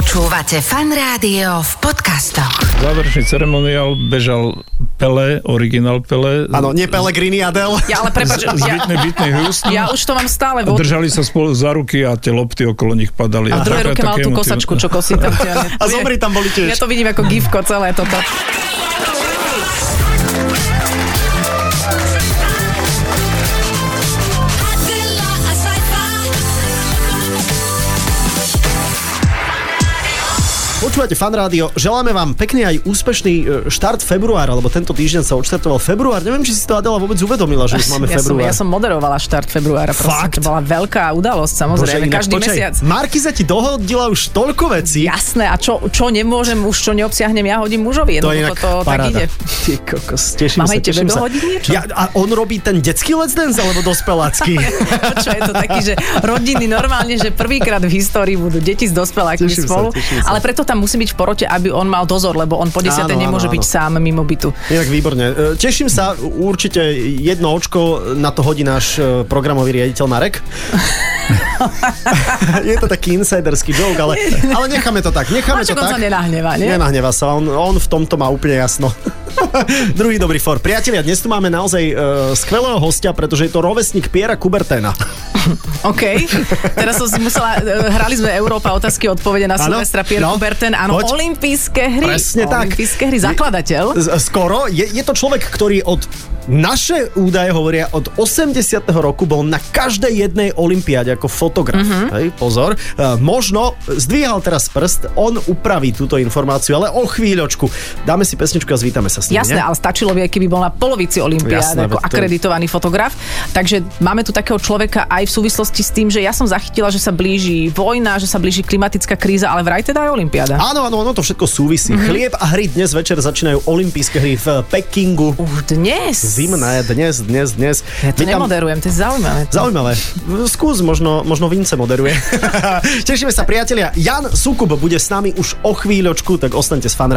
Počúvate fan rádio v podcastoch. Záverečný ceremoniál bežal Pele, originál Pele. Áno, nie Pellegrini Adel. Ja ale prepáč, Z ja, Whitney, Whitney Houston. ja už to mám stále vo... Držali sa spolu za ruky a tie lopty okolo nich padali. A druhej Taká- ruke mal tú kosačku, čo kosí tam. A zomri tam boli tiež. Ja to vidím ako gifko celé toto. Počúvate fan rádio, želáme vám pekný aj úspešný e, štart februára, lebo tento týždeň sa odštartoval február. Neviem, či si to Adela vôbec uvedomila, že už máme Ja som, február. ja som moderovala štart februára. Fakt? Prosím, to bola veľká udalosť, Bože, samozrejme. inak každý počkaj, mesiac. Markiza ti dohodila už toľko vecí. Jasné, a čo, čo nemôžem, už čo neobsiahnem, ja hodím mužovi. To inak to tak ide. Ty kokos, teším Mám sa, teším sa. niečo? Ja, a on robí ten detský let's dance, alebo dospelácky? čo je to taký, že rodiny normálne, že prvýkrát v histórii budú deti s dospelákmi spolu. sa. Ale preto tam musí byť v porote, aby on mal dozor, lebo on po desiatej Áno, nemôže áno, byť áno. sám mimo bytu. Inak výborne. E, Teším sa, určite jedno očko na to hodí náš e, programový riaditeľ Marek. je to taký insiderský joke, ale, ale necháme to tak. Necháme to Maček, on tak. sa nenahnevá, nie? Nenahneva sa, on, on v tomto má úplne jasno. Druhý dobrý for. Priatelia, dnes tu máme naozaj uh, skvelého hostia, pretože je to rovesník Piera Kuberténa. OK. Teraz som si musela, e, hrali sme Európa otázky odpovede na Silvestra Pierre no, Kuberten. Áno, poď. olympijské hry. Presne tak. Olympijské hry, zakladateľ. Skoro. Je, je to človek, ktorý od naše údaje hovoria, od 80. roku bol na každej jednej olympiáde ako fotograf. Mhm. Hej, pozor. E, možno zdvíhal teraz prst, on upraví túto informáciu, ale o chvíľočku. Dáme si pesničku a zvítame sa s ním. Jasné, nie? ale stačilo by, keby bol na polovici olympiád ako veď to- akreditovaný fotograf. Takže máme tu takého človeka aj v súvislosti s tým, že ja som zachytila, že sa blíži vojna, že sa blíži klimatická kríza, ale vraj teda aj olympiáda. Áno, áno, ono to všetko súvisí. Mhm. Mm-hmm. Chlieb a hry dnes večer začínajú olympijské hry v Pekingu. Už dnes. Zimné, dnes, dnes, dnes. Ja to My tam- nemoderujem, to je zaujímavé. Zaujímavé. Skús, možno, možno Vince moderuje. Tešíme sa, priatelia. Jan Sukub bude s nami už o chvíľočku, tak ostaňte s fan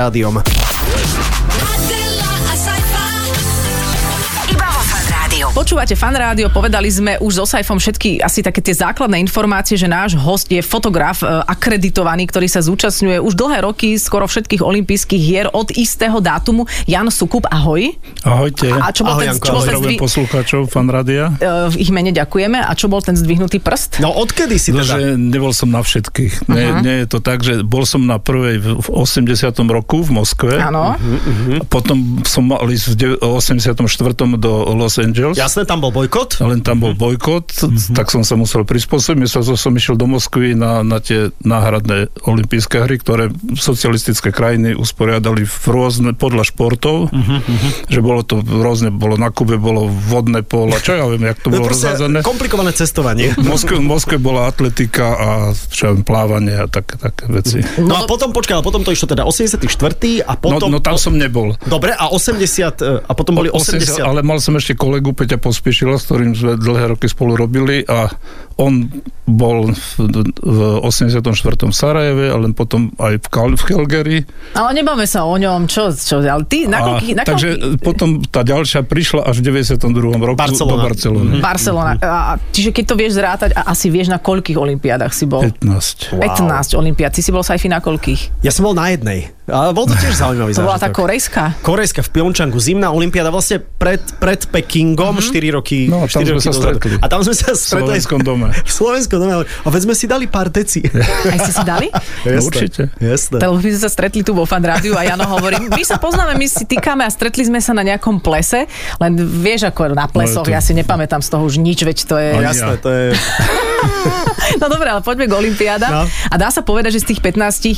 Počúvate fan rádio, povedali sme už so Saifom všetky asi také tie základné informácie, že náš host je fotograf e, akreditovaný, ktorý sa zúčastňuje už dlhé roky skoro všetkých olympijských hier od istého dátumu. Jan Sukup, ahoj. Ahojte. A čo bol Ahoj, ten, Janko, čo bol ten zdvi- poslucháčov fan rádia. e, v ich mene ďakujeme. A čo bol ten zdvihnutý prst? No odkedy si No, teda? že nebol som na všetkých. Nie, nie je to tak, že bol som na prvej v v 80. roku v Moskve. Áno. Mhm. A potom som mal ísť v dev- 84. do Los Angeles. Jasné, tam bol bojkot. Len tam bol bojkot, tak som sa musel prispôsobiť. Myslel som, som išiel do Moskvy na, na tie náhradné olympijské hry, ktoré socialistické krajiny usporiadali v rôzne, podľa športov. Že bolo to rôzne, bolo na Kube, bolo vodné polo, čo ja viem, jak to je bolo rozházané. komplikované cestovanie. V Moskve, v Moskve bola atletika a čo viem, plávanie a také, také veci. No a potom, počkaj, ale potom to išlo teda 84. a No, potom... no tam som nebol. Dobre, a 80, e, a potom boli 80. 80, ale mal som ešte kolegu Peťa Pospiešila, s ktorým sme dlhé roky spolu robili a on bol v, v 84. v Sarajeve, ale potom aj v, Kal- v Calgary. Ale nebáme sa o ňom, čo, čo ale ty, na A, koľkých, na takže koľkých... potom tá ďalšia prišla až v 92. roku Barcelona. do Barcelony. Barcelona. A, čiže keď to vieš zrátať, a asi vieš na koľkých olympiádach si bol? 15. 15 olympiád. Ty si bol sa aj na koľkých? Ja som bol na jednej. Ale bol to tiež zaujímavý To bola tá korejská? Korejská v Pyeongchangu, zimná olympiáda vlastne pred, pred Pekingom, Mhm. 4 roky. No, tam 4 sme roky sa dozadu. stretli. A tam sme sa V stretli. slovenskom dome. V slovenskom dome. ale- A veď sme si dali pár deci. Aj ste si dali? No, určite. Jasné. Lebo my sme sa stretli tu vo fan rádiu a Jano hovorí, my sa poznáme, my si týkame a stretli sme sa na nejakom plese, len vieš ako na plesoch, to- ja si nepamätám z toho už nič, veď to je... Ani Jasné, ja. to je... No dobre, ale poďme k Olympiáda. No. A dá sa povedať, že z tých 15, eh,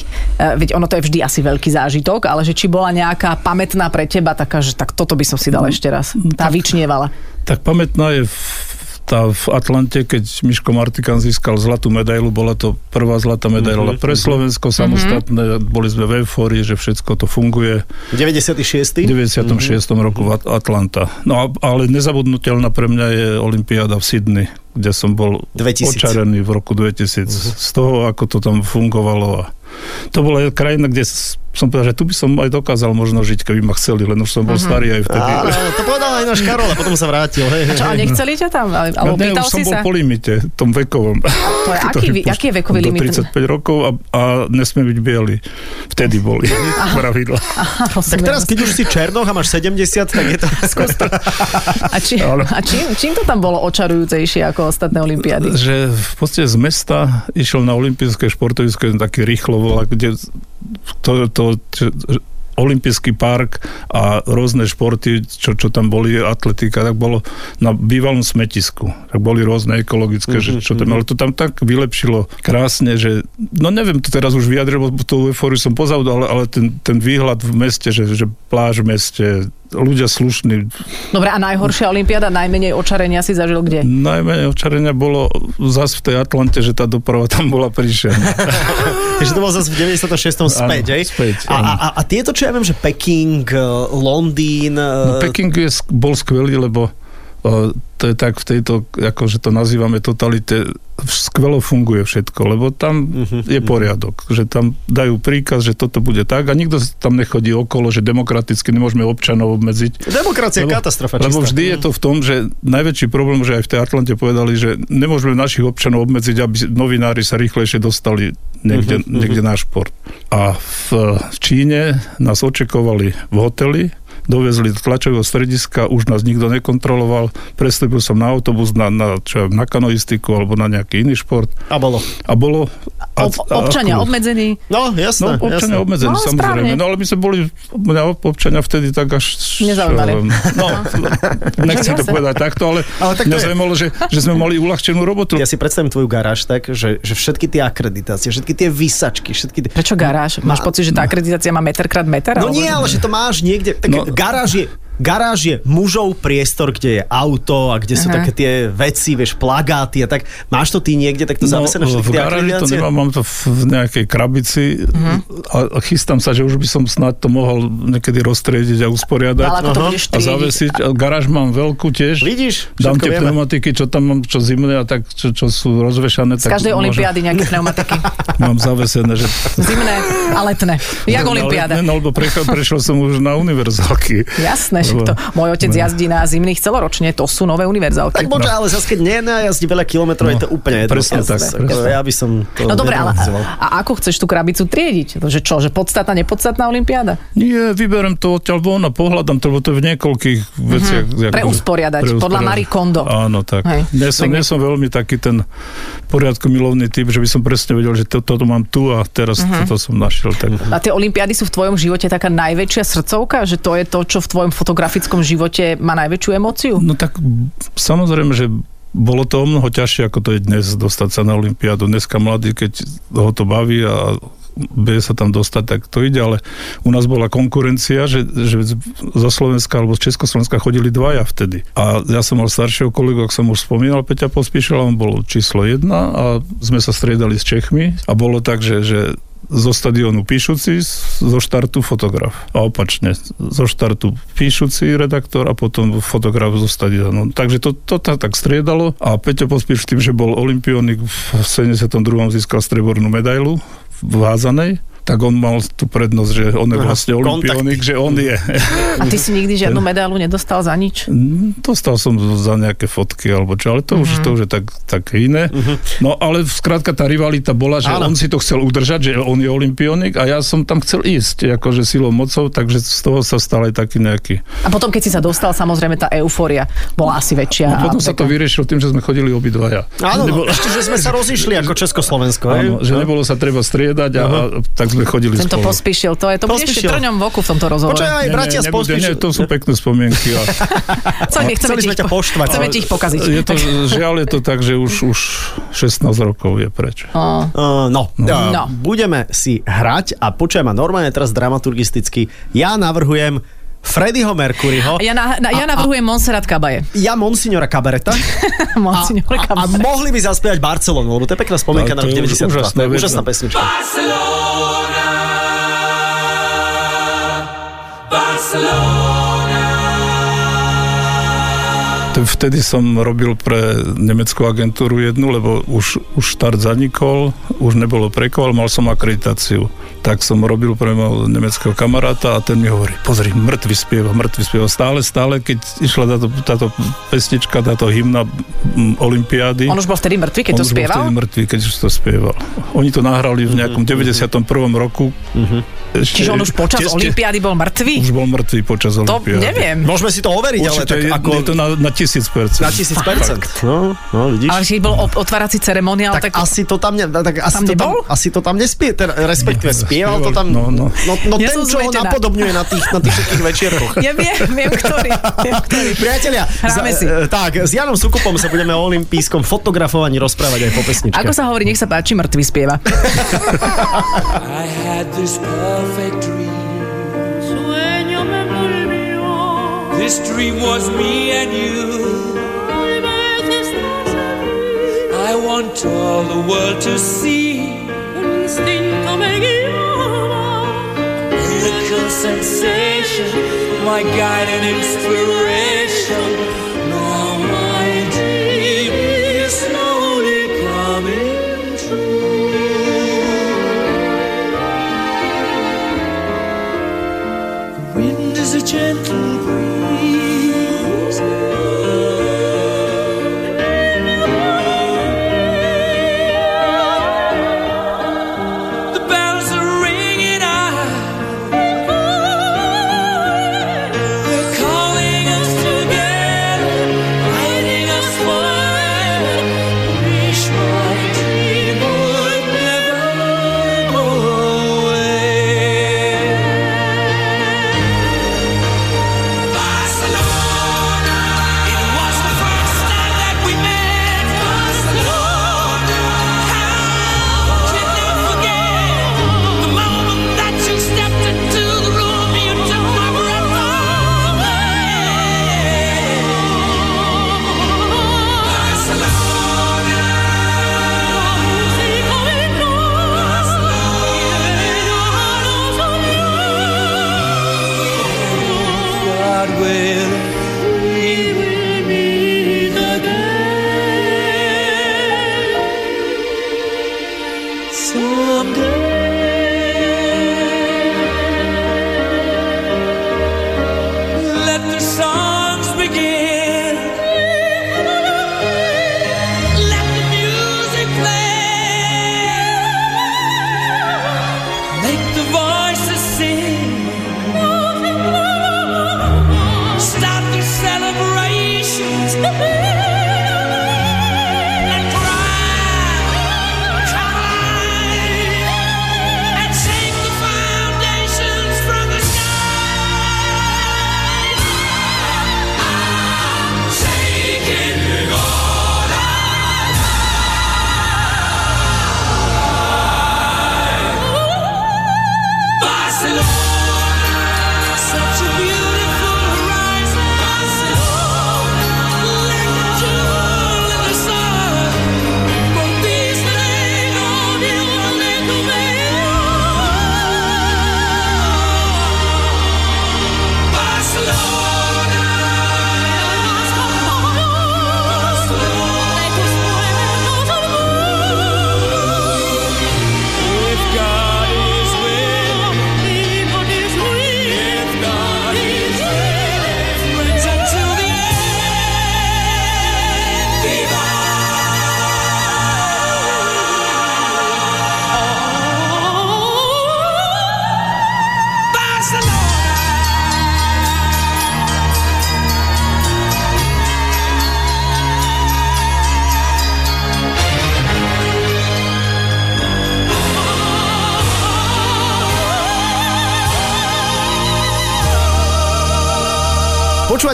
veď ono to je vždy asi veľký zážitok, ale že či bola nejaká pamätná pre teba taká, že tak toto by som si dal ešte raz. Tá vyčnievala. Tak pamätná je v- tá v Atlante, keď Miško Martikan získal zlatú medailu, bola to prvá zlatá medaila Mhm, pre Slovensko samostatné, boli sme v eufórii, že všetko to funguje. 96. V 96. roku v At- Atlanta. No a- ale nezabudnutelná pre mňa je Olympiáda v Sydney, kde som bol 2000. očarený v roku 2000 z toho, ako to tam fungovalo. A to bola krajina, kde som povedal, že tu by som aj dokázal možno žiť, keby ma chceli, len už som bol starý aj vtedy. Áno, to povedal aj náš Karol a potom sa vrátil. Hej, hej, Čo, a nechceli ťa tam? Ale- Ja, Alebo ne, už som bol sa? po limite, tom vekovom. To je aký, vi- aký je vekový do limit? 35 rokov a, a nesmie byť biely. Vtedy boli pravidla. Tak teraz, keď už si černoch a máš 70, tak je to... A, či, Ale- a čím, čím to tam bolo očarujúcejšie ako ostatné olympiády? Že v podstate z mesta išiel na olympijské športovisko taký rýchlo volá, kde to, to, čo, olympijský park a rôzne športy, čo, čo tam boli, atletika, tak bolo na bývalom smetisku. Tak boli rôzne ekologické, mm-hmm. že čo tam, ale to tam tak vylepšilo krásne, že no neviem to teraz už vyjadriť, lebo tú eufóriu som pozavudol, ale, ale ten, ten výhľad v meste, že, že pláž v meste, ľudia slušní, Dobre, a najhoršia olympiáda, najmenej očarenia si zažil kde? Najmenej očarenia bolo zas v tej Atlante, že tá doprava tam bola príšerná. Takže to bol zase v 96. späť, Áno, späť, a, a, a, tieto, čo ja viem, že Peking, eh, Londýn... No, eh, Peking je, bol skvelý, lebo to je tak v tejto, akože to nazývame totalite, skvelo funguje všetko, lebo tam Mhm, je poriadok, že tam dajú príkaz, že toto bude tak a nikto tam nechodí okolo, že demokraticky nemôžeme občanov obmedziť. Demokracia je katastrofa Lebo čistá. vždy je to v tom, že najväčší problém, že aj v tej Atlante povedali, že nemôžeme našich občanov obmedziť, aby novinári sa rýchlejšie dostali niekde, Mhm, niekde na šport. A v Číne nás očakovali v hoteli, dovezli do tlačového strediska, už nás nikto nekontroloval, prestúpil som na autobus na, na, čo, na kanoistiku alebo na nejaký iný šport A bolo. a bolo... A, Ob, občania ako- obmedzení. No, jasné, No, občania jasné. obmedzení, No, samozrejme. správne. No, ale my sme boli, mňa občania vtedy tak až... Nezaujímali. No, nechcem to povedať takto, ale, Ale tak to mňa zaujímalo, že, že sme mali uľahčenú robotu. Ja si predstavím tvoju garáž tak, že, že všetky tie akreditácie, všetky tie vysačky, všetky tie... Prečo garáž? Máš pocit, že tá akreditácia má meter krát meter? No alebo- nie, ale že to máš niekde... Tak No. Garáž je Garáž je mužov priestor, kde je auto a kde sú Aha. také tie veci, vieš, plagáty a tak. Máš to ty niekde takto No, zavesené v garáži to nemám, mám to v, nejakej krabici Mhm. a, a chystám sa, že už by som snad to mohol niekedy roztriediť a usporiadať. Budeš a zavesiť. A garáž mám veľkú tiež. Vidíš? Dám tie vieme. pneumatiky, čo tam mám, čo zimné a tak, čo, čo sú rozvešané. Z každej olympiády nejaké pneumatiky. Mám zavesené, že... Zimné a letné. Jak olympiáda. No, lebo prešiel, prešiel som už na univerzálky. Jasné, však to. Môj otec No. jazdí na zimných celoročne, to sú nové univerzálky. Tak bože, ale zase keď nenajazdí veľa kilometrov, je to úplne jedno. No, presne tak, presne. Ja by som to No dobre, ale a ako chceš tú krabicu triediť? Že čo, že podstatná, nepodstatná olympiáda? Nie, vyberem to odtiaľ von a pohľadám to, lebo to je v niekoľkých veciach. Mhm. Preusporiadať, podľa Marie Kondo. Áno, tak. Hej. Nie som, Tak- nie som veľmi taký ten poriadku milovný typ, že by som presne vedel, že to, toto mám tu a teraz Mhm. toto som našiel. Tak. A tie olympiády sú v tvojom živote taká najväčšia srdcovka? Že to je to, čo v tvojom fotografickom živote má najväčšiu emóciu? No tak samozrejme, že bolo to o mnoho ťažšie, ako to je dnes, dostať sa na Olympiádu. Dneska mladý, keď ho to baví a bude sa tam dostať, tak to ide, ale u nás bola konkurencia, že, že zo Slovenska alebo z Československa chodili dvaja vtedy. A ja som mal staršieho kolegu, ak som už spomínal, Peťa Pospíšil, on bol číslo jedna a sme sa striedali s Čechmi a bolo tak, že, že zo stadionu píšuci, zo štartu fotograf. A opačne, zo štartu píšuci redaktor a potom fotograf zo stadionu. Takže to, to tak, tak striedalo a Peťo Pospíš tým, že bol olimpionik v 72. získal strebornú medailu v házanej, tak on mal tú prednosť, že on je Aha, vlastne olimpionik, že on je. A ty si nikdy žiadnu medailu nedostal za nič? Dostal som za nejaké fotky alebo čo, ale to, už, to už je tak, tak iné. No ale skrátka tá rivalita bola, že Áno. on si to chcel udržať, že on je olimpionik a ja som tam chcel ísť, akože silou mocou, takže z toho sa stal aj taký nejaký. A potom, keď si sa dostal, samozrejme tá eufória bola asi väčšia. No, potom a sa to vyriešilo tým, že sme chodili obidvaja. Áno, Nebolo- ešte, že sme sa rozišli ako Československo. Áno, že nebolo sa treba striedať a, a tak sme chodili Tento spolu. pospíšil, to je to bude ešte Pospíšil. trňom v oku v tomto rozhovore. Počkaj, aj bratia nie, z nebude, nie, to sú pekné spomienky. A, Chceli, nechceme Chceli sme ich ťa po- poštvať. Chceme ti ich pokaziť. je to, žiaľ je to tak, že už, už 16 rokov je preč. Uh, no, no. No. Budeme si hrať a počujem ma normálne teraz dramaturgisticky. Ja navrhujem Freddyho Mercuryho, Ja, na, na, ja navrhujem Monserrat Kabaje. ja Monsignora Kabareta a, Monsignor a, a Kabaje. mohli by zaspievať Barcelonu, lebo to je pekná spomienka No, na rok je už 92. úžasná To je úžasná no. pesnička. Barcelona, Barcelona. Vtedy som robil pre nemeckú agentúru jednu, lebo už, už štart zanikol, už nebolo prekoval, mal som akreditáciu. Tak som robil pre môjho nemeckého kamaráta a ten mi hovorí, pozri, mŕtvy spieva, mŕtvy spieva. Stále, stále, keď išla táto, táto pesnička, táto hymna Olympiády. On už bol vtedy mŕtvy, keď on to už bol spieval? vtedy mŕtvy, keď už to spieval. Oni to nahrali v nejakom 91. roku. Ešte, Čiže on už počas ešte- Olympiády bol mŕtvy? Už bol mŕtvý počas To Olympiády. neviem. Môžeme si to overiť, ale Určite tak je, ako... je to na, na tisíc percent. Na tisíc percent. No, no, vidíš? Ale keď bol otvárací ceremoniál, tak, tak, asi to tam, ne, tak asi Tam to tam, asi to tam nespie, teda, respektíve spieval to tam, No, no. no, no Ja ten, som čo ho napodobňuje na tých, na tých všetkých večierkoch. Ja viem, viem, ktorý. Viem, ktorý. Priatelia, Hráme si. e, tak, s Janom Sukupom sa budeme o olympijskom fotografovaní rozprávať aj po pesničke. Ako sa hovorí, nech sa páči, mŕtvy spieva. I had this perfect dream. This dream was me and you. I want all the world to see. Miracle sensation, my guide and inspiration. Now my dream is slowly coming true. The wind is a gentle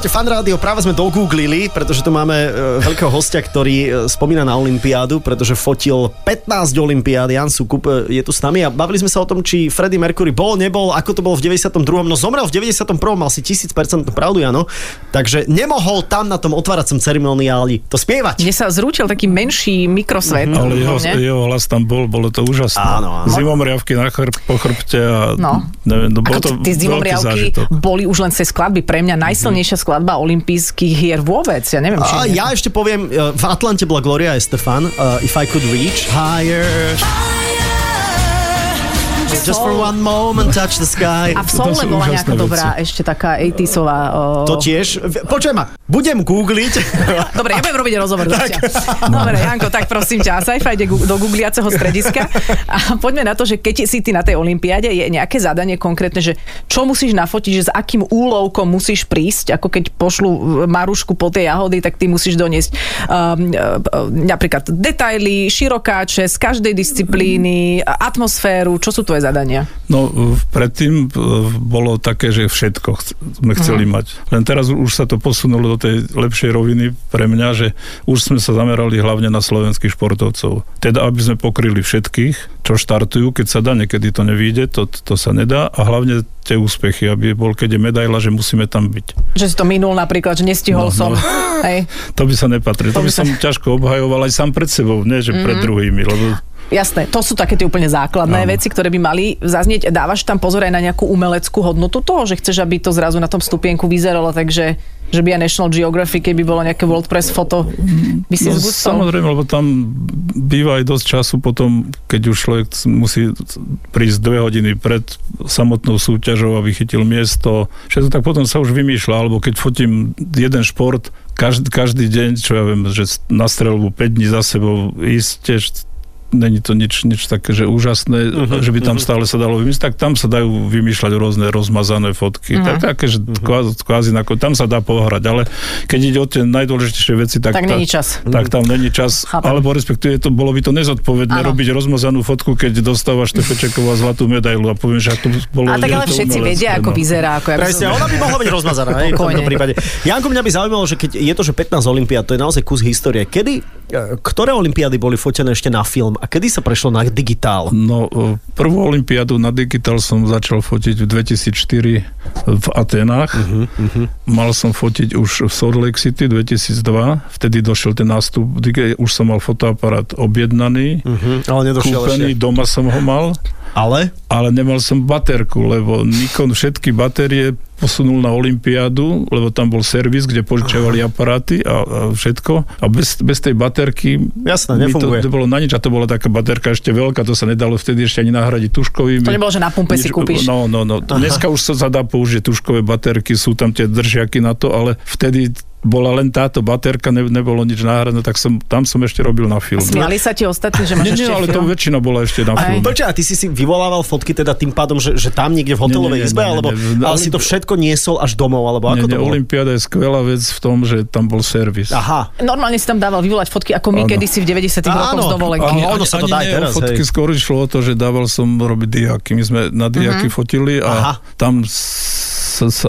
Počúvate fan rádio, práve sme dogooglili, pretože tu máme e, veľkého hostia, ktorý e, spomína na Olympiádu, pretože fotil 15 Olympiád. Jan Sukup e, je tu s nami a bavili sme sa o tom, či Freddie Mercury bol, nebol, ako to bolo v 92. No zomrel v 91. mal si 1000% pravdu, Jano. Takže nemohol tam na tom otváracom ceremoniáli to spievať. Mne sa zrútil taký menší mikrosvet. Ale jeho, jeho hlas tam bol, bolo to úžasné. Áno, áno. Zimomriavky na chrb, po chrbte a No. neviem, no, bol Ako to tie zimomriavky boli už len cez skladby pre mňa najsilnejšie najkrásnejšia skladba olympijských hier vôbec. Ja neviem, či... A ja ešte poviem, e, v Atlante bola Gloria Estefan, uh, If I Could Reach Higher. Just for one moment, touch the sky. A v Soule bola nejaká veci. dobrá, ešte taká 80-ová. O... To tiež. Počujem ma, budem googliť. Dobre, ja budem robiť rozhovor tak. Dobre, Janko, tak prosím ťa, sci-fi ide do googliaceho strediska a poďme na to, že keď si ty na tej olympiáde, je nejaké zadanie konkrétne, že čo musíš nafotiť, že s akým úlovkom musíš prísť, ako keď pošlu Marušku po tej jahody, tak ty musíš doniesť um, uh, napríklad detaily, širokáče z každej disciplíny, atmosféru, čo sú tvoje zadania? No predtým bolo také, že všetko sme chceli Mhm. mať. Len teraz už sa to posunulo do tej lepšej roviny pre mňa, že už sme sa zamerali hlavne na slovenských športovcov. Teda, aby sme pokryli všetkých, čo štartujú, keď sa dá, niekedy to nevíde, to, to sa nedá a hlavne tie úspechy, aby bol, keď je medaila, že musíme tam byť. Že si to minul napríklad, že nestihol No, som. no. Hej. To by sa nepatrilo. To To by som sa- Mhm. ťažko obhajoval aj sám pred sebou, nie že pred druhými, lebo Jasné, to sú také tie úplne základné Áno. veci, ktoré by mali zaznieť. Dávaš tam pozor aj na nejakú umeleckú hodnotu toho, že chceš, aby to zrazu na tom stupienku vyzeralo, takže že by aj National Geographic, keby bolo nejaké World Press foto, by si No, zgustal. samozrejme, lebo tam býva aj dosť času potom, keď už človek musí prísť dve hodiny pred samotnou súťažou, aby chytil miesto. Všetko tak potom sa už vymýšľa, alebo keď fotím jeden šport, každý, každý deň, čo ja viem, že na streľbu 5 dní za sebou ísť tiež není to nič, nič také, že úžasné, uh-huh, že by tam stále sa dalo vymyslieť, tak tam sa dajú vymýšľať rôzne rozmazané fotky. Uh-huh. Tak, také, že kvázi, kvázi na, tam sa dá pohrať, ale keď ide o tie najdôležitejšie veci, tak, Tak není čas. tak tam není čas, Chápem. alebo respektíve to bolo by to nezodpovedné Áno. robiť rozmazanú fotku, keď dostávaš Tepečeková zlatú medailu a poviem, že to bolo... A tak ale to všetci umelecké, vedia, ako no. vyzerá. Ako ja by Presne, som- ona by mohla byť rozmazaná hej, v tomto prípade. Janko, mňa by zaujímalo, že keď je to, že 15 olimpiád, to je naozaj kus histórie. Kedy, e, ktoré olimpiády boli fotené ešte na film a kedy sa prešlo na digitál? No, e, prvú olympiádu na digital som začal fotiť v 2004 v Atenách. Uh-huh, uh-huh. Mal som fotiť už v Salt Lake City 2002. Vtedy došiel ten nástup. Už som mal fotoaparát objednaný, Uh-huh. Ale nedošiel kúpený, ešte. doma som ho mal. Ale? ale nemal som baterku, lebo Nikon všetky batérie posunul na Olympiádu, lebo tam bol servis, kde požičiavali aparáty a, a všetko. A bez, bez tej baterky Jasné, by to, nefunguje. to bolo na nič. A to bola taká baterka ešte veľká, to sa nedalo vtedy ešte ani nahradiť tuškovými. To nebolo, že na pumpe si kúpiš. No, no, no. Dneska už sa dá použiť tuškové baterky, sú tam tie držiaky na to, ale vtedy bola len táto baterka, ne, nebolo nič náhradné, tak som, tam som ešte robil na film. Smiali sa ti ostatní, že máš Nie, nie, ale to film? väčšina bola ešte na film. Počkaj, a ty si si vyvolával fotky teda tým pádom, že, že tam niekde v hotelovej Nie, nie, nie, izbe, nie, nie, alebo nie. ale si to všetko niesol až domov, alebo ako Nie, to nie, bolo? Olympiáda je skvelá vec v tom, že tam bol servis. Aha. Normálne si tam dával vyvolať fotky, ako my Áno. kedysi v 90 Áno. rokoch z dovolenky. Áno. ono sa to dá aj nie teraz, fotky, hej. skôr išlo o to, že dával som robiť diaky. My sme na diaky Mhm. fotili Aha. a tam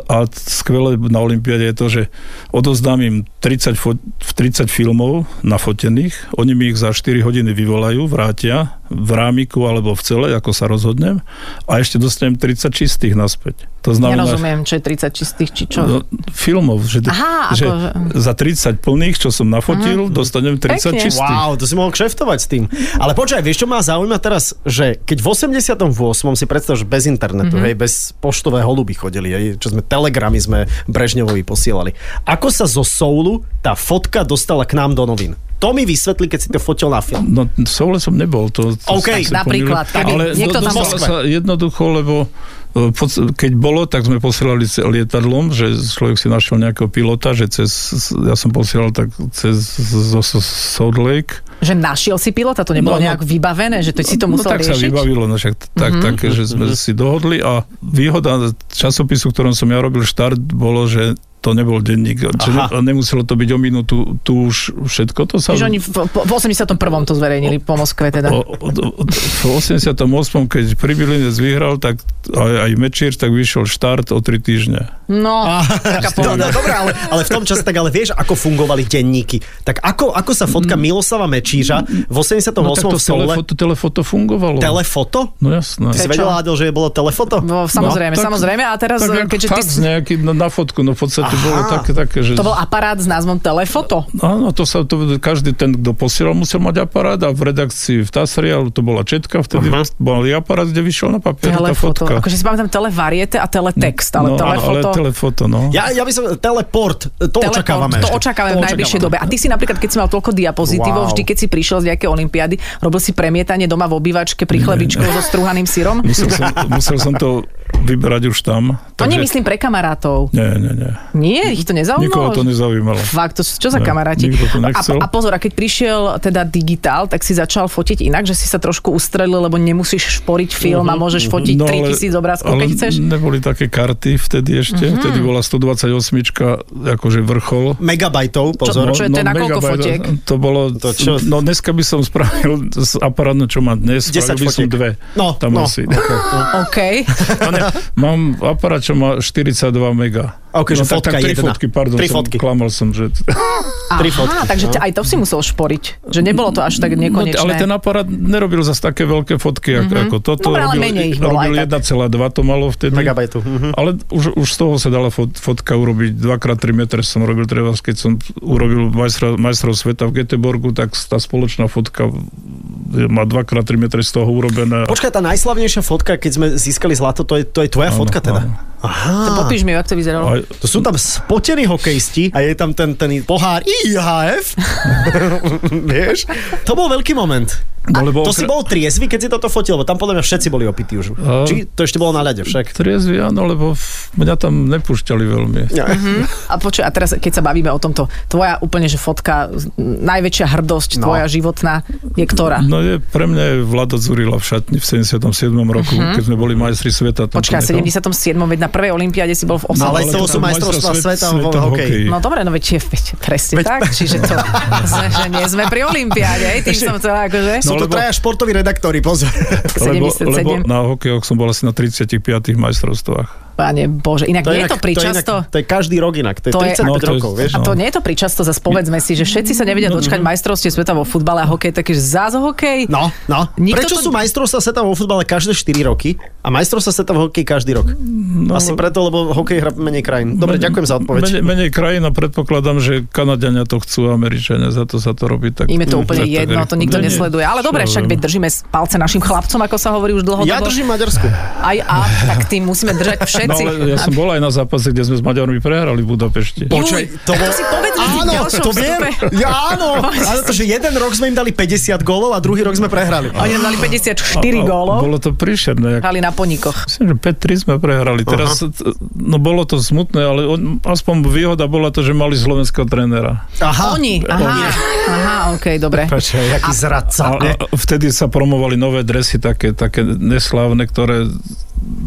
a skvelé na Olympiade je to, že odozdám im 30, fo, 30 filmov nafotených, oni mi ich za 4 hodiny vyvolajú, vrátia v rámiku alebo v celé, ako sa rozhodnem a ešte dostanem 30 čistých naspäť. To znamená, Nerozumiem, čo je 30 čistých, či čo. No, filmov, že, Aha, že akože- za 30 plných, čo som nafotil, dostanem 30 Pekne. čistých. Wow, to si mohol kšeftovať s tým. Ale počkaj, vieš, čo ma zaujíma teraz, že keď v 88. si predstav, že bez internetu, mm-hmm. hej, bez poštové holuby chodili, hej, čo sme telegramy sme Brežnevovi posielali. Ako sa zo Soulu tá fotka dostala k nám do novín? To mi vysvetli, keď si to fotil na film. No, v Soule som nebol. To, to OK, sa napríklad, pomýlil. ale niekto tam bol. sa jednoducho, lebo e, keď bolo, tak sme posielali lietadlom, že človek si našiel nejakého pilota, že cez, ja som posielal tak cez zo, zo Salt Lake. Že našiel si pilota, to nebolo No, no. nejak vybavené, že to si to no musel tak sa riešiť? vybavilo, no však tak, mm-hmm. také, že sme si dohodli a výhoda časopisu, ktorom som ja robil štart, bolo, že to nebol denník. Ne, nemuselo to byť o minútu, tu už všetko to sa... Čiže oni v, v 81. to zverejnili po Moskve teda. O, o, o, v 88. keď Pribilinec vyhral, tak aj, aj Mečír, tak vyšiel štart o 3 týždne. No, taká No, no, dobré, ale, ale v tom čase tak ale vieš, ako fungovali denníky. Tak ako, ako sa fotka Miloslava Mečíža v 88. No tak to v Soule... telefoto, telefoto fungovalo. Telefoto? No jasné. Ty si Prečo? vedel, Adel, že bolo telefoto? No, samozrejme, No, tak- samozrejme. A teraz, tak, keďže jak ty... fax nejaký na, na fotku, no v podstate Aha. bolo také, také, že... To bol aparát s názvom Telefoto. Áno, to sa, to, každý ten, kto posielal, musel mať aparát a v redakcii v Tasrial to bola četka, vtedy Aha. bol aparát, kde vyšiel na papier tá Telefoto. fotka. Akože si pamätám televariete a teletext, ale no, telefoto... ale telefoto, no. Ja, ja by som, teleport, to Teleport, očakávame to očakávame v najbližšej dobe. A ty si napríklad, keď si mal toľko diapozitívov, Wow. vždy, keď si prišiel z nejakej olympiády, robil si premietanie doma v obývačke pri chlebičku so struhaným syrom? Musel som, musel som to vybrať už tam. To nemyslím pre kamarátov. Nie, nie, nie. Nie, ich to nezaujímalo? Nikoho to nezaujímalo. Fakt, to, čo za Ne, kamaráti? nikto to a, nechcel. a pozor, a keď prišiel teda digitál, tak si začal fotiť inak, že si sa trošku ustrelil, lebo nemusíš šporiť film a môžeš fotiť No, 3000 obrázkov, keď ale chceš. neboli také karty vtedy ešte. Mhm. Vtedy bola 128, akože vrchol. Megabajtov, pozor. Čo- čo je to na koľko fotiek? To bolo, To čo? no dneska by som spravil z aparátne, čo mám dnes, 10 spravil by som dve. No, tam no. asi. OK. Mám aparát, čo má 42 mega. OK, že no, tak, fotka tak tri jedna. fotky, pardon, Tri som, fotky. klamal som, že... Tri Aha, fotky, takže no. aj to si musel šporiť. Že nebolo to až tak No, nekonečné. ale ten aparát nerobil zase také veľké fotky, ako, ako toto. Dobre, ale robil, menej ich bolo robil aj 1,2 to malo vtedy. Megabajtu. Mhm. Ale už, už z toho sa dala fot, fotka urobiť 2x3 metre som robil treba, keď som urobil majstra, majstrov sveta v Göteborgu, tak tá spoločná fotka má 2x3 metre z toho urobené. Počkaj, tá najslavnejšia fotka, keď sme získali zlato, to je, to je tvoja Áno, fotka teda? áno. Aha. Popíš mi, ako to vyzeralo. Aj, To sú tam spotení hokejisti a je tam ten, ten pohár IHF. Vieš? To bol veľký moment. No, lebo To si bol triezvy, keď si toto fotil, lebo tam podľa mňa všetci boli opití už. A- Či to ešte bolo na ľade však? Triezvy, áno, lebo v- mňa tam nepúšťali veľmi. Ja. A počuj, a teraz, keď sa bavíme o tomto, tvoja úplne, že fotka, najväčšia hrdosť No. tvoja životná je ktorá? No je, pre mňa je Vlado Zurila v šatni v 77. roku, keď sme boli majstri sveta. tam. Počkaj, v nechal. 77. veď na prvej olympiáde si bol v 8. No, ale to sú majstrovstvá sveta v hokeji. hokeji. No dobre, no veď, je, veď presne Veď- tak, čiže to, že nie sme pri olympiáde, hej, tým som chcela akože... Sú to lebo- traja športoví redaktori, pozor. Lebo, 77. lebo na hokejoch som bol asi na 35 majstrovstvách. Pane Bože, inak nie je to to, je pričasto. inak, to je každý rok inak, to je To je- 35 No, to rokov, vieš. A to No. nie je to pričasto, zase povedzme si, že všetci sa nevedia dočkať majstrovstie sveta vo futbale a hokej, taký, zás hokej. No, no. Nikto Prečo to- sú majstrovstvá sveta vo futbale každé 4 roky a majstrovstvá sveta v hokeji každý rok? No, Asi preto, lebo hokej hrá menej krajín. Dobre, menej- ďakujem za odpoveď. Menej, menej krajín a predpokladám, že Kanadiania to chcú, Američania, za to sa to robí tak. Im je to úplne jedno, to nikto nesleduje. Ale dobre, však veď držíme palce našim chlapcom, ako sa hovorí už dlhodobo. Ja držím Maďarsku. Aj a, tak tým musíme držať No všetci. ale ja som bol aj na zápase, kde sme s Maďarmi prehrali v Budapešti. Počkaj, to bol... si povedz Áno, to viem. Ja áno. Ale to, že jeden rok sme im dali 50 gólov a druhý rok sme prehrali. Oni nám dali 54 A- a- gólov, Bolo to príšerné. Hrali na ponikoch. myslím, že 5-3 sme prehrali. Teraz, no bolo to smutné, ale on, aspoň výhoda bola to, že mali slovenského trénera. Aha. Oni, aha, aha, okej, dobre. Počkaj, jaký zradca. A, a vtedy sa promovali nové dresy, také, také neslávne, ktoré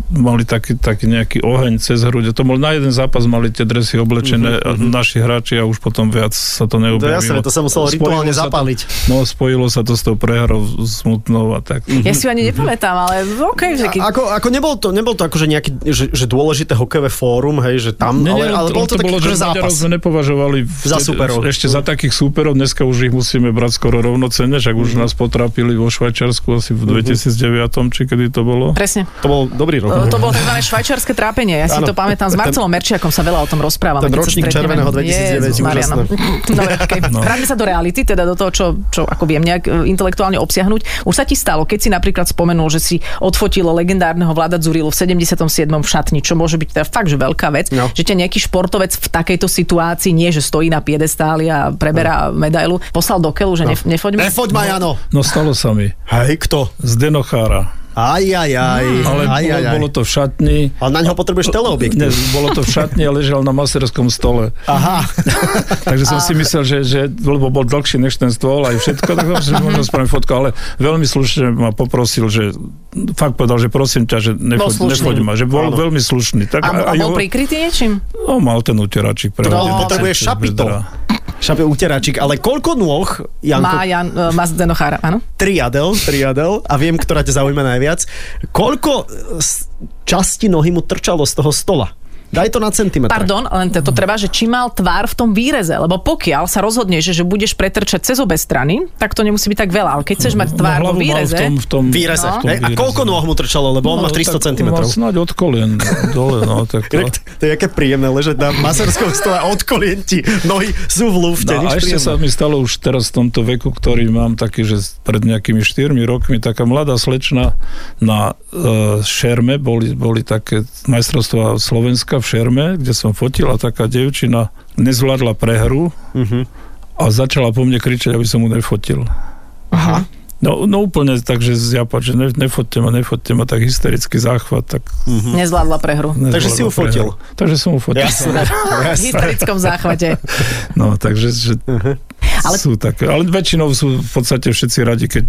mali taký, taký nejaký oheň cez hrude. To bol na jeden zápas, mali tie dresy oblečené uh-huh, naši hráči a už potom viac sa to To je neobjavilo. jasné, to sa muselo rituálne sa zapáliť. To, no, spojilo sa to s tou prehrou smutnou a tak. Ja si ju ani nepamätám, ale okej, že keď... Ako, ako nebol to, nebol to akože nejaký, že, že dôležité hokejové fórum, hej, že tam, Nie, ale, nie, ale bol to, taký bolo, akože že zápas. Maďarov sme nepovažovali Za vtedy- súperov. ešte za takých súperov, dneska už ich musíme brať skoro rovnocenne, však Mhm. už nás potrápili vo Švajčiarsku asi v 2009, či kedy to bolo. Presne. To bol dobrý rok. To bolo tzv. švajčiarske trápenie. Ja si Áno. to pamätám. S Marcelom Merčiakom sa veľa o tom rozprávame. ten ročník červeného 2009, Jezus Maria, no. Dobre, okay. No. Vráťme sa do reality, teda do toho, čo, čo ako viem nejak e, intelektuálne obsiahnuť. Už sa ti stalo, keď si napríklad spomenul, že si odfotil legendárneho vláda Zurilu v 77. v šatni, čo môže byť teda fakt, že veľká vec, No. že ťa nejaký športovec v takejto situácii, nie že stojí na piedestáli a preberá medailu, poslal do keľu, že no. nefoďme. Nefoď ma, Jano. No stalo sa mi. Hej, kto? Z Denochára. Aj, aj, aj. Ale aj, aj, bolo, aj. bolo to v šatni. Ale na ňo potrebuješ Ne, teleobjektív. bolo to v šatni a ležal na maserskom stole. Aha. Takže som si myslel, že, že lebo bol dlhší než ten stôl aj všetko, tak som si možno spravím fotku, ale veľmi slušne ma poprosil, že fakt povedal, že prosím ťa, že nechoď, slušný. nechoď ma, že bol Áno. veľmi slušný. Tak A, a bol prikrytý niečím? No, mal ten uteračik. Pre No, potrebuješ šapito. Šape uteráčik. Ale koľko nôh, Janko? Má, Jan, e, má z Denochára, áno? Triadel, triadel. A viem, ktorá ťa zaujíma najviac. Koľko e, časti nohy mu trčalo z toho stola? Daj to na centimetr. Pardon, len to, to treba, že či mal tvár v tom výreze, lebo pokiaľ sa rozhodneš, že, že budeš pretrčať cez obe strany, tak to nemusí byť tak veľa, ale keď chceš mať tvár vo výreze, V tom, v tom, Výreze. No. v tom Hej, a koľko nôh mu trčalo, lebo on má 300 cm. Mal snáď od kolien dole, no. Tak to. To je aké príjemné ležať na maserskom stole od kolien ti nohy sú v lúfte. No, a ešte sa príjemné. mi stalo už teraz v tomto veku, ktorý mám taký, že pred nejakými 4 rokmi taká mladá slečna na uh, Šerme, boli, boli také majstrovstvá Slovenska v v šerme, kde som fotil a taká devčina nezvládla prehru a začala po mne kričať, aby som mu nefotil. Aha. No, no úplne tak, že zjapať, že ne, nefoďte ma, nefoďte ma, tak hysterický záchvat, tak... Nezvládla prehru. Takže si ju nezvládla fotil. Takže som mu fotil. Jasné. V hysterickom záchvate. No, takže že Mhm. Ale- sú také. Ale väčšinou sú v podstate všetci radi, keď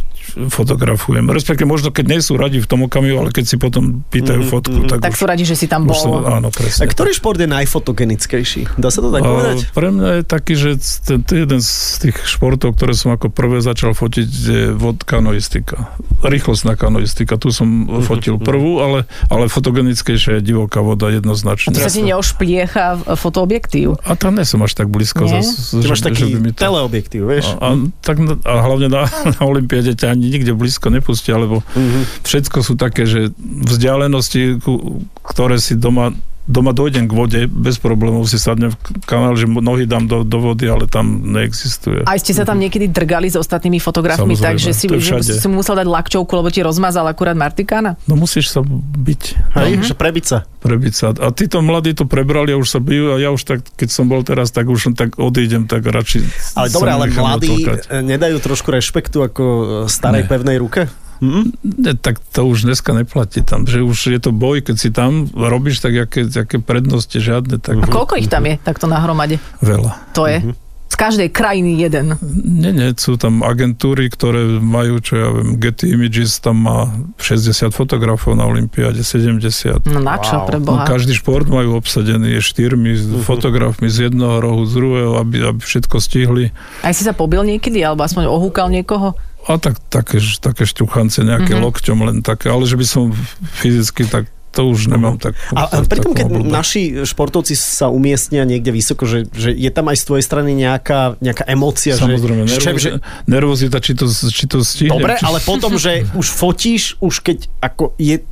fotografujem. Respektive možno, keď nie sú radi v tom okamihu, ale keď si potom pýtajú Mhm, fotku, tak, Tak už, sú radi, že si tam už som, bol. áno, A presne. ktorý šport je najfotogenickejší? Dá sa to tak A povedať? pre mňa je taký, že ten, ten jeden z tých športov, ktoré som ako prvé začal fotiť, je vod kanoistika. Rýchlostná kanoistika. Tu som fotil prvú, ale, ale fotogenickejšia je divoká voda jednoznačne. To sa ti neošpliecha v- fotoobjektív. A tam nie som až tak blízko. Nie? Zas, Ty máš taký by mi to- teleobjektív, vieš? A, a, tak, na- a hlavne na, na Olympiade ťa ani nikde blízko nepustia, lebo Mhm. všetko sú také, že vzdialenosti, ku- ktoré si doma doma dojdem k vode, bez problémov si sadnem v kanále, že nohy dám do, do vody, ale tam neexistuje. Aj ste sa tam niekedy drgali s ostatnými fotografmi, Samozrejme, takže si, že si musel dať lakčovku, lebo ti rozmazal akurát Martikána? No musíš sa byť, Hej, že prebiť sa. prebiť sa. A títo mladí to prebrali a už sa bijú a ja už tak, keď som bol teraz, tak už tak odídem, tak radšej Ale dobre, ale mladí otlkať. e, nedajú trošku rešpektu ako e, starej Ne. pevnej ruke? Hm? Ne, tak to už dneska neplatí tam, že už je to boj, keď si tam robíš, tak aké, aké prednosti žiadne, tak A koľko ich tam je takto na hromade? veľa. To je. Z každej krajiny jeden. Nie, nie, sú tam agentúry, ktoré majú, čo ja viem, Getty Images tam má 60 fotografov na Olympiáde, 70. No na čo, Wow. pre No, Boha. každý šport majú obsadený je štyrmi Mhm. fotografmi z jedného rohu, z druhého, aby, aby všetko stihli. Aj si sa pobil niekedy, alebo aspoň ohúkal niekoho? A tak, také, také šťuchance, nejaké Mhm. mm-hmm. lokťom len také, ale že by som fyzicky tak to už nemám tak. Mhm. A, a pritom, keď obľúbu. naši športovci sa umiestnia niekde vysoko, že, že je tam aj z tvojej strany nejaká, nejaká emócia, Samozrejme, že, že, že, nervozita, či to, či to stihnem. Dobre, či... ale potom, že už fotíš, už keď ako je,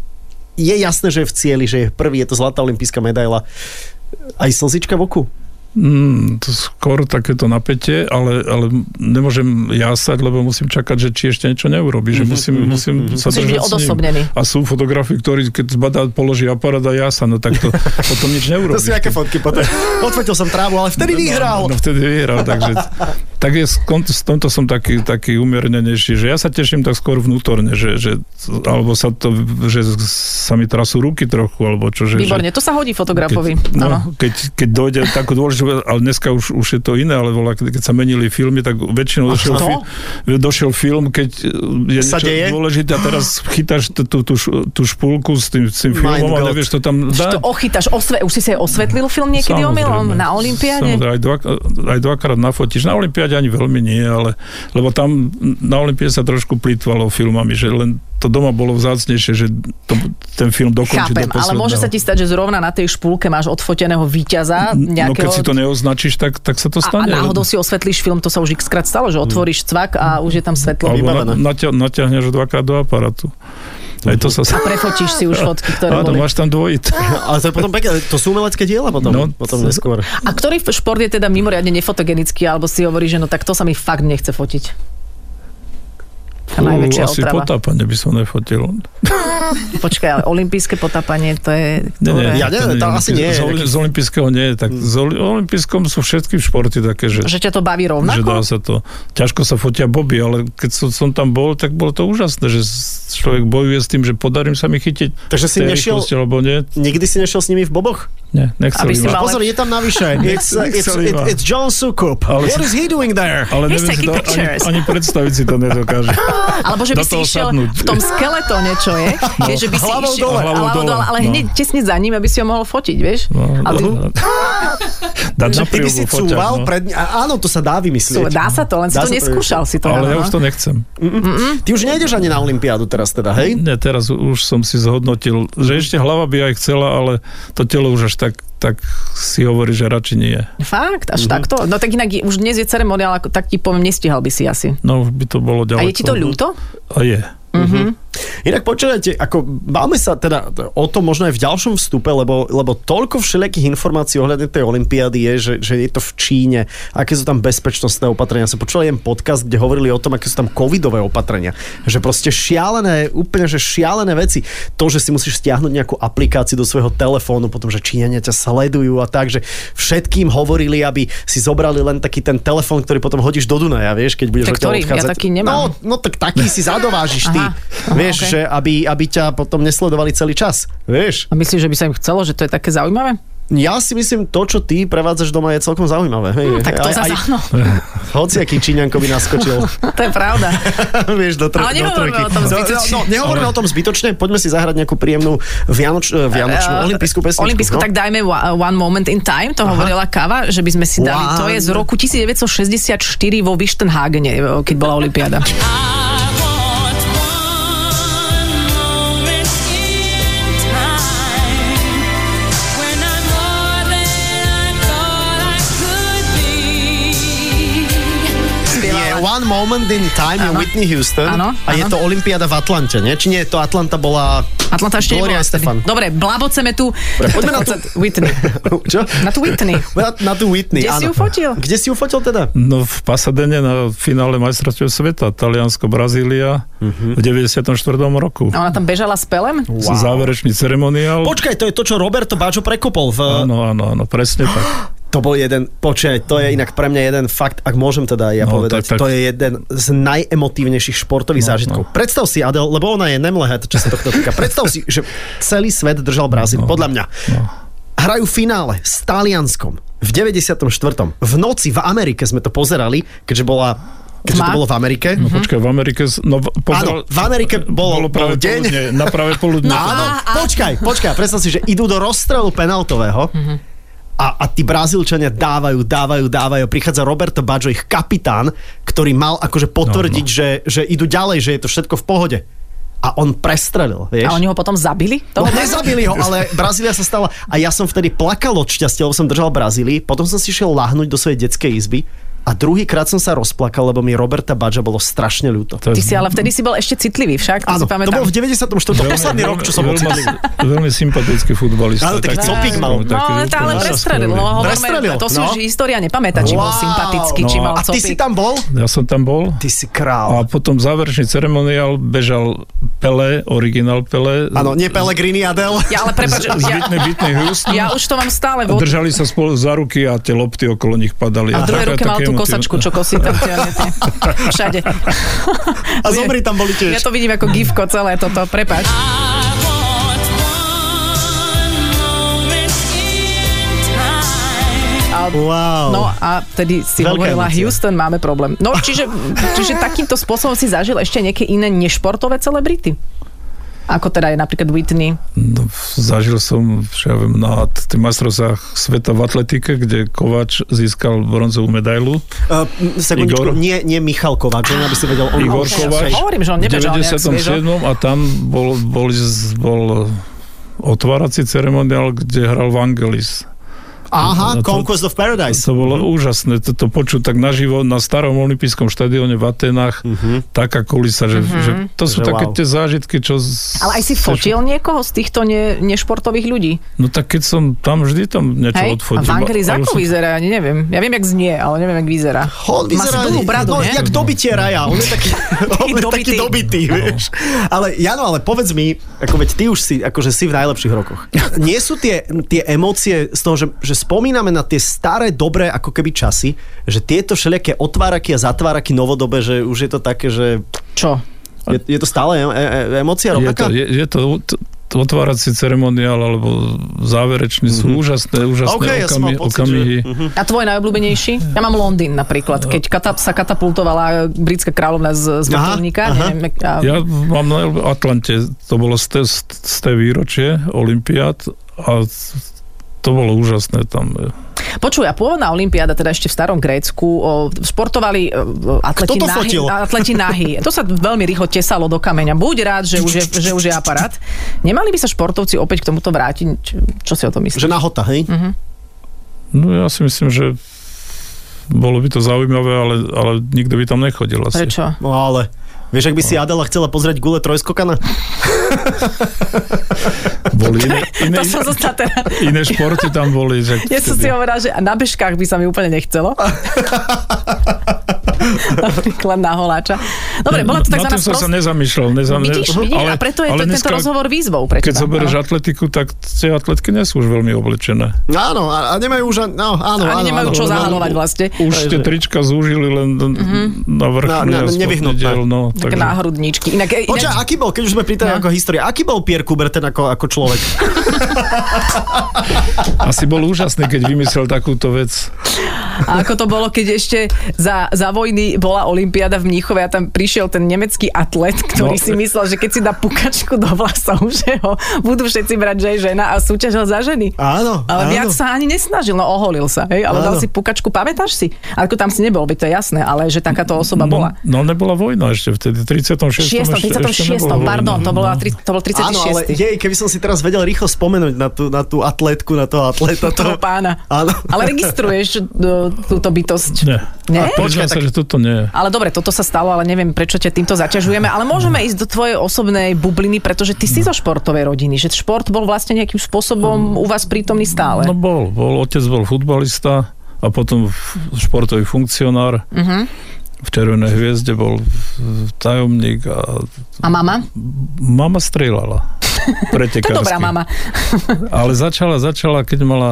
je jasné, že je v cieli, že je prvý, je to zlatá olimpijská medaila. Aj slzička v oku? Mm, to skôr takéto napätie, ale, ale nemôžem jásať, lebo musím čakať, že či ešte niečo neurobi, že musím, musím sa Musíš byť držať s ním. A sú fotografi, ktorí keď zbadá, položí aparát a jása, no tak to potom nič To neurobi. sú aké fotky potom. Odfotil som trávu, ale vtedy vyhral. No, no vtedy vyhral, takže tak je, s tomto som taký, taký umiernenejší, že ja sa teším tak skôr vnútorne, že, že alebo sa to, že sa mi trasú ruky trochu, alebo čo, že... Výborne, to sa hodí fotografovi. Keď, no, keď, keď dojde takú dôležitú, ale dneska už, už je to iné, ale voľa, keď, sa menili filmy, tak väčšinou došiel, fi, došiel film, keď je Sa niečo deje? dôležité a teraz chytáš tú, tú, tú, tú špulku s tým, s tým filmom a nevieš to tam dať. to ochytáš, osve, už si aj osvetlil film niekedy omylom na Olympiáde? Samozrejme, aj, dva, aj dvakrát nafotíš. Na Olympiáde ani veľmi nie, ale lebo tam na Olympiáde sa trošku plýtvalo filmami, že len to doma bolo vzácnejšie, že to, ten film dokončiť Chápem, do ale môže sa ti stať, že zrovna na tej špulke máš odfoteného víťaza No keď si to neoznačíš, tak, tak sa to a, a stane. náhodou si osvetlíš film, to sa už xkrát stalo, že otvoríš cvak a už je tam svetlo. Alebo vybavené. na, naťa, naťahneš dvakrát do aparatu. Aj to sa... A prefotíš si už fotky, ktoré Áno, boli. máš tam dvojit. Ale to je potom pekné, to sú umelecké diela potom, No, potom to- neskôr. A ktorý šport je teda mimoriadne nefotogenický, alebo si hovorí, že no tak to sa mi fakt nechce fotiť? Tá najväčšia Asi otrava. potápanie by som nefotil. Počkaj, ale olimpijské potápanie, to je... Nie, nie, ktoré? Ja neviem, to asi nie Z, taký- z olympijského nie je. Tak z oli- olympijskom sú všetky športy také, že, Že ťa to baví že dá rovnako? sa to. Ťažko sa fotia boby, ale keď som, som tam bol, tak bolo to úžasné, že človek bojuje s tým, že podarím sa mi chytiť Takže si nešiel- alebo nie. Nikdy si nešiel s nimi v boboch? Nie, nechceli Aby si ma. mal- Pozor, je tam navyše. It's, it's, Nechceli it, ma. it's John Sukup. Ale- What is he doing there? Ale He's neviem si taking to, ani, pictures. ani predstaviť si to nedokáže. Alebo že by si išiel sadnúť. v tom skeletóne, čo je. Vieš, že by si hlavou išiel, dole. Hlavou dole, ale no. hneď tesne za ním, aby si ho mohol fotiť, vieš? No, Ale ty- no, Dať na ty by si cúval no. pred... a- Áno, to sa dá vymyslieť. Dá sa to, len si Dá to sa to neskúšal si to. Ale ja no. už to nechcem. Ty už nejdeš ani na Olympiádu teraz teda, hej? Nie, teraz už som si zhodnotil, že ešte hlava by aj chcela, ale to telo už až tak, tak si hovorí, že radšej nie. Fakt, až takto? No tak inak už dnes je ceremoniál, tak ti poviem, nestihal by si asi. No už by to bolo A ďaleko. je ti to ľúto? A je. Mhm. Inak počujete, ako báme sa teda o tom možno aj v ďalšom vstupe, lebo, lebo toľko všelijakých informácií ohľadne tej olympiády je, že, že je to v Číne, aké sú tam bezpečnostné opatrenia. Som počul jeden podcast, kde hovorili o tom, aké sú tam covidové opatrenia. Že proste šialené, úplne že šialené veci. To, že si musíš stiahnuť nejakú aplikáciu do svojho telefónu, potom, že Číňania ťa sledujú a tak, že všetkým hovorili, aby si zobrali len taký ten telefón, ktorý potom hodíš do Dunaja, vieš, keď budeš Tak ktorý? Ja taký nemám. No, no tak taký si zadovážiš ty. Aha. Aha, vieš, okej. že aby, aby ťa potom nesledovali celý čas. Vieš? A myslíš, že by sa im chcelo, že to je také zaujímavé? Ja si myslím, to, čo ty prevádzaš doma, je celkom zaujímavé. Hej, Hm, tak to aj, zase aj, áno. hociaký Číňanko by naskočil. To je pravda. vieš, do, tro- Ale do nehovoríme o tom No, zbytočne. No, no, nehovoríme o tom zbytočne, poďme si zahrať nejakú príjemnú vianoč, eh, vianočnú Eh, olimpijskú pesničku. Olimpijskú, no? tak dajme One Moment in Time, to hovorila Kava, že by sme si dali, to je z roku 1964 vo Wichtenhagene, eh, keď bola Olympiáda. Moment in Time je Áno. Whitney Houston Áno, a je to Olympiáda v Atlante, nie? Či nie, to Atlanta bola... Atlanta ešte Gloria vtedy. Dobre, blaboceme tu. poďme na tú- Whitney. Čo? Na tú Whitney. Na, na tú Whitney, Kde si áno. ju fotil? Kde si ju fotil teda? No v Pasadene na finále majstrovstiev sveta, Taliansko, Brazília Mhm. v 94. roku. A ona tam bežala s pelem? Wow. Záverečný ceremoniál. Počkaj, to je to, čo Roberto Baggio prekopol v... Áno, áno, áno, presne tak. To bol jeden, počkaj, to je inak pre mňa jeden fakt, ak môžem teda aj ja No, povedať, tak, tak. to je jeden z najemotívnejších športových No, zážitkov. Predstav si, Adel, lebo ona je nemlehet, čo sa tohto týka. Predstav si, že celý svet držal Brazíl, podľa mňa. No. Hrajú finále s Talianskom v 94. V noci v Amerike sme to pozerali, keďže bola keďže Tma? to bolo v Amerike. No počkaj, v Amerike... No, v- Áno, pozeral, v Amerike bolo- bolo práve bol deň. poludne, na práve poludne. No, áno, počkaj, počkaj, predstav si, že idú do rozstrelu penaltového a, a tí Brazílčania dávajú, dávajú, dávajú. Prichádza Roberto Baggio, ich kapitán, ktorý mal akože potvrdiť, No, Že, že idú ďalej, že je to všetko v pohode. A on prestrelil, vieš? A oni ho potom zabili? No, Toho nezabili ho, ale Brazília sa stala... A ja som vtedy plakal od šťastia, lebo som držal Brazílii. Potom som si šiel lahnúť do svojej detskej izby a druhýkrát som sa rozplakal, lebo mi Roberta Badža bolo strašne ľúto. To Ty si ale vtedy si bol ešte citlivý však, to Áno, si to pamätám. bol v 94. posledný rok, čo som bol veľmi, veľmi sympatický futbalista. Áno, taký copík mal. No, ale to ale prestrelil. No, Prestrelil, to si no. už história nepamätá, či bol sympatický, či No. mal A ty si copík. tam bol? Ja som tam bol. Ty si A král. potom záverečný ceremoniál bežal Pele, originál Pele. Áno, nie Pellegrini Adel. Ja ale prepáč, Z ja, ja už to mám stále A držali sa spolu za ruky a tie lopty okolo nich padali. A v druhej ruke mal také tú kosačku, čo kosí tam tie, všade. A zomri tam boli Ja tiež. to vidím ako gifko celé toto, prepáč. A, Wow. no a tedy si Veľká hovorila, emócia. Houston, máme problém. No čiže, čiže takýmto spôsobom si zažil ešte nejaké iné nešportové celebrity? Ako teda je napríklad Whitney. No, zažil som, čo ja viem, na tých majstrovstvách sveta v atletike, kde Kovač získal bronzovú medailu. Uh, sekundičku, Igor? nie, nie Michal Kováč, len aby si vedel. On Igor mal- Kováč. Hovorím, že on nebežal nejak sviežo. 97. a tam bol, bol, bol otvárací ceremoniál, kde hral Vangelis. Aha, No to- Conquest of Paradise. To bolo úžasné, toto počuť tak naživo na starom olympijskom štadióne v Atenách, taká kulisa, že, že to sú Že také wow. tie zážitky, čo... Ale aj si fotil niekoho z týchto ne, nešportových ľudí? No tak keď som tam, vždy tam niečo Hej? A odfotil. Vangelis Ale ako som- vyzerá? Ja neviem. Ja viem, jak znie, ale neviem, jak vyzerá. On Má si dlhú bradu, no, nie? jak dobitie raja. On je taký, on je taký dobitý. dobitý, vieš. Ale Jano, ale povedz mi, ako veď ty už si, akože si v najlepších rokoch. Nie sú tie, tie emócie z toho, že, že spomíname na tie staré, dobré ako keby časy, že tieto všelijaké otváraky a zatváraky novodobé, že už je to také, že Čo? je, je to stále e, e, emócia Je rovnaká? to, je, je to t- t- otvárací ceremoniál alebo záverečný sú úžasné, úžasné OK, ja som mal okami, pocit, okamihy. že... Mhm. A tvoj najobľúbenejší? Ja mám Londýn napríklad, keď kata- sa katapultovala britská kráľovna z, z vrtulníka. a, Ja mám na Atlante, to bolo z té, z té výročie Olympiád a to bolo úžasné tam. Počuj, a pôvodná olympiáda, teda ešte v starom Grécku, o, športovali o, atleti, Kto to nahy, atleti nahy. To sa veľmi rýchlo tesalo do kameňa. Buď rád, že už je, že už je aparát. Nemali by sa športovci opäť k tomuto vrátiť? Čo, čo si o tom myslíš? Že nahota, hej? No ja si myslím, že bolo by to zaujímavé, ale, ale nikto by tam nechodil asi. Prečo? No ale Vieš, ak by si Adela chcela pozrieť gule trojskokana? Boli iné, iné, To som zostala teda... iné športy tam boli. Že Ja som si hovorila, že na bežkách by sa mi úplne nechcelo. Napríklad na holáča. Dobre, bola to Na takzvaná tým som sa sprost... nezamýšľal. Nezam... Vidíš, vidíš, a preto je to, tento rozhovor výzvou pre Keď zoberieš Áno. atletiku, tak tie atletky nie sú už veľmi oblečené. Áno, a, a nemajú už... No, áno, Ani áno, nemajú áno. čo No, zahalovať vlastne. Už tie trička zúžili len na vrchný Na- na- nevyhnutné. diel. No, Tak náhrudníčky. Inak, inak, Počkaj, aký bol, keď už sme pri tej No. ako histórie. Aký bol Pierre Coubertin ako, ako človek? Asi bol úžasný, keď vymyslel takúto vec. A ako to bolo, keď ešte za, za vojny bola Olympiáda v Mníchove a tam prišiel ten nemecký atlet, ktorý no. si myslel, že keď si dá pukačku do vlasov, že ho budú všetci brať, že je žena a súťažil za ženy. Áno, Ale áno. viac sa ani nesnažil, no oholil sa, hej, ale áno. dal si pukačku, pamätáš si? Ako tam si nebol, by to je jasné, ale že takáto osoba no, bola. No, no nebola vojna ešte vtedy, 36. 36. 36. pardon, to bola 36 to bol Áno, ale 36. jej, keby som si teraz vedel rýchlo spomenúť na tú, na tú atletku, na toho atleta. toho pána. Áno. Ale registruješ túto bytosť. Nie. Nie? Počkaj, sa, že toto nie. Ale dobre, toto sa stalo, ale neviem, prečo ťa týmto zaťažujeme, ale môžeme ísť do tvojej osobnej bubliny, pretože ty si zo športovej rodiny, že šport bol vlastne nejakým spôsobom u vás prítomný stále. No bol, bol, otec bol futbalista a potom športový funkcionár. Mhm. V Červenej hviezde bol tajomník a A mama? mama strieľala. To Pretekársky. je dobrá mama. Ale začala, začala, keď mala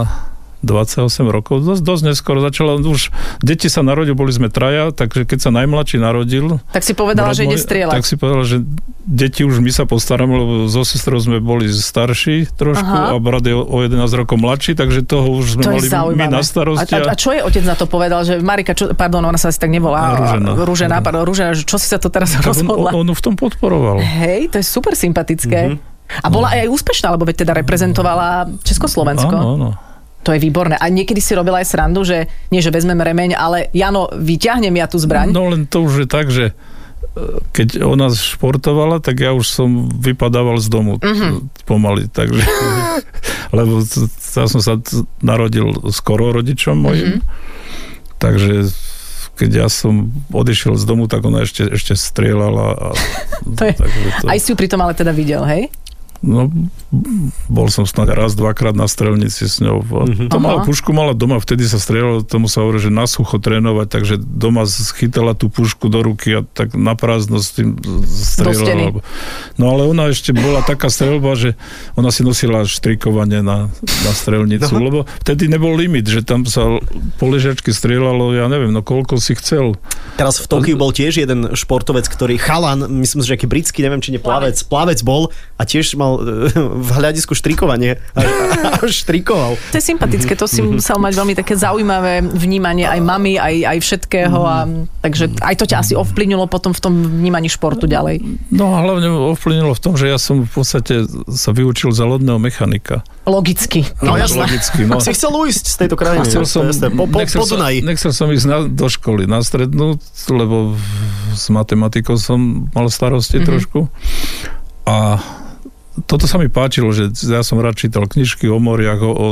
28 rokov, dosť, dosť neskoro začala, už deti sa narodili, boli sme traja, takže keď sa najmladší narodil, Tak si povedala, že ide môj, strieľať. Tak si povedala, že deti už my sa postaráme, lebo so sestrou sme boli starší trošku Aha. a brat je o o 11 rokov mladší, takže toho už sme To mali my na A, starosti. a, a čo je otec na to povedal, že Marika, čo, pardon, ona sa asi tak nevolá. Rúžena. Rúžena, pardon, Rúžena, že čo si sa to teraz Tak on, rozhodla? on, on v tom podporoval. Hej, to je super sympatické. Mhm. A bola aj úspešná, lebo veď teda reprezentovala Československo. Áno, áno. To je výborné. A niekedy si robila aj srandu, že nie, že vezmem remeň, ale Jano, vyťahnem ja tú zbraň. No len to už je tak, že e, keď ona športovala, tak ja už som vypadával z domu Mhm. pomaly, takže lebo ja som sa narodil skoro rodičom mojim, Mhm. takže keď ja som odišiel z domu, tak ona ešte, ešte strieľala. A, To je- takže to, Aj si ju pritom ale teda videl, hej? No, bol som snad raz, dvakrát na strelnici s ňou. Mm-hmm. To mala pušku, mala doma, vtedy sa strieľalo, tomu sa hovorí, že na sucho trénovať, takže doma schytala tú pušku do ruky a tak na prázdno s tým strieľala. No ale ona ešte bola taká strelba, že ona si nosila štrikovanie na, na strelnicu, No. lebo vtedy nebol limit, že tam sa po ležačky strieľalo, ja neviem, no koľko si chcel. Teraz v Tokiu bol tiež jeden športovec, ktorý chalan, myslím si, že aký britský, neviem, či nie plavec, plavec bol a tiež mal e, v hľadisku štrikovanie. A, a štrikoval. To je sympatické, to si Mhm. musel mať veľmi také zaujímavé vnímanie aj mamy, aj, aj všetkého. A, takže aj to ťa asi ovplyvnilo potom v tom vnímaní športu ďalej. No a hlavne ovplyvnilo v tom, že ja som v podstate sa vyučil za lodného mechanika. Logicky. No jasné. Logicky, no. Si chcel ujsť z tejto krajiny. Chcel som, To je jasné. po, po, nechcel, po som, nechcel som ísť na, do školy, na strednú, lebo s matematikou som mal starosti mm-hmm. trošku. A toto sa mi páčilo, že ja som rád čítal knižky o moriach, o, o,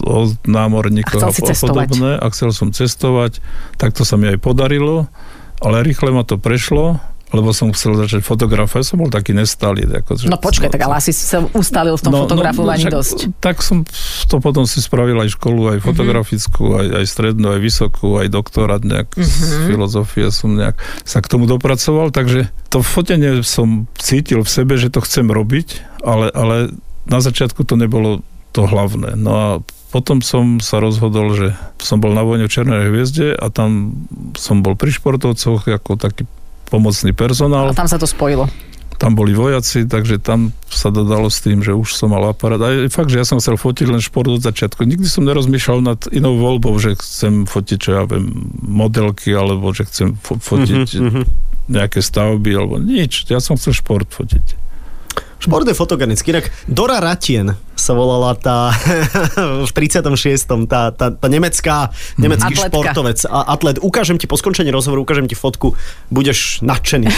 o námorníkoch A a podobné. A chcel som cestovať. Tak to sa mi aj podarilo, ale rýchle ma to prešlo, lebo som chcel začať fotografovať. Som bol taký nestály. Ako, No počkaj, tak ale asi si sa ustalil v tom fotografovaní však dosť. Tak som to potom si spravil aj školu, aj fotografickú, aj, aj strednú, aj vysokú, aj doktorát nejak z filozofie som nejak sa k tomu dopracoval, takže to fotenie som cítil v sebe, že to chcem robiť, ale, ale na začiatku to nebolo to hlavné. No a potom som sa rozhodol, že som bol na vojne v Černej hviezde a tam som bol pri športovcoch ako taký pomocný personál A tam sa to spojilo. tam boli vojaci, takže tam sa dodalo s tým, že už som mal aparát. A fakt, že ja som chcel fotiť len šport od začiatku. Nikdy som nerozmýšľal nad inou voľbou, že chcem fotiť, čo ja viem, modelky, alebo že chcem fo- fotiť Mhm, nejaké stavby, alebo nič. Ja som chcel šport fotiť. Šport je fotogenický. Inak Dora Ratien sa volala tá v 36. tá, tá, tá nemecká, nemecký Atletka. športovec a atlet. Ukážem ti po skončení rozhovoru, ukážem ti fotku, budeš nadšený.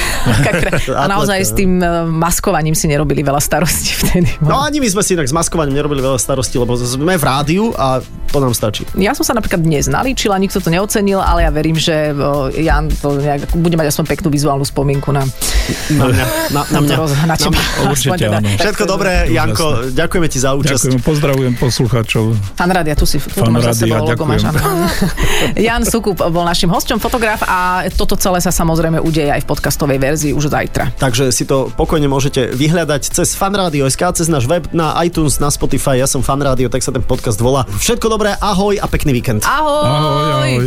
A naozaj s tým eh, maskovaním si nerobili veľa starostí vtedy. No ani my sme si inak s maskovaním nerobili veľa starostí, lebo sme v rádiu a To nám stačí. Ja som sa napríklad dnes nalíčila, nikto to neocenil, ale ja verím, že o, Jan to nejak, bude mať aspoň peknú vizuálnu spomienku na, Na mňa. Na, na mňa. to roz- na teba. Určite Aspoň teda. áno. Všetko dobré, Janko, ďakujeme ti za účasť. Ďakujem, pozdravujem poslucháčov. Fan Rádia, tu si tu Fan máš za Rádia, sebou logo, máš. Jan Sukup bol našim hosťom, fotograf a toto celé sa samozrejme udeje aj v podcastovej verzii už zajtra. Takže si to pokojne môžete vyhľadať cez fanradio.sk, cez náš web, na iTunes, na Spotify, ja som fanradio, tak sa ten podcast volá. Všetko dobré, ahoj a pekný víkend. Ahoj! Ahoj, ahoj.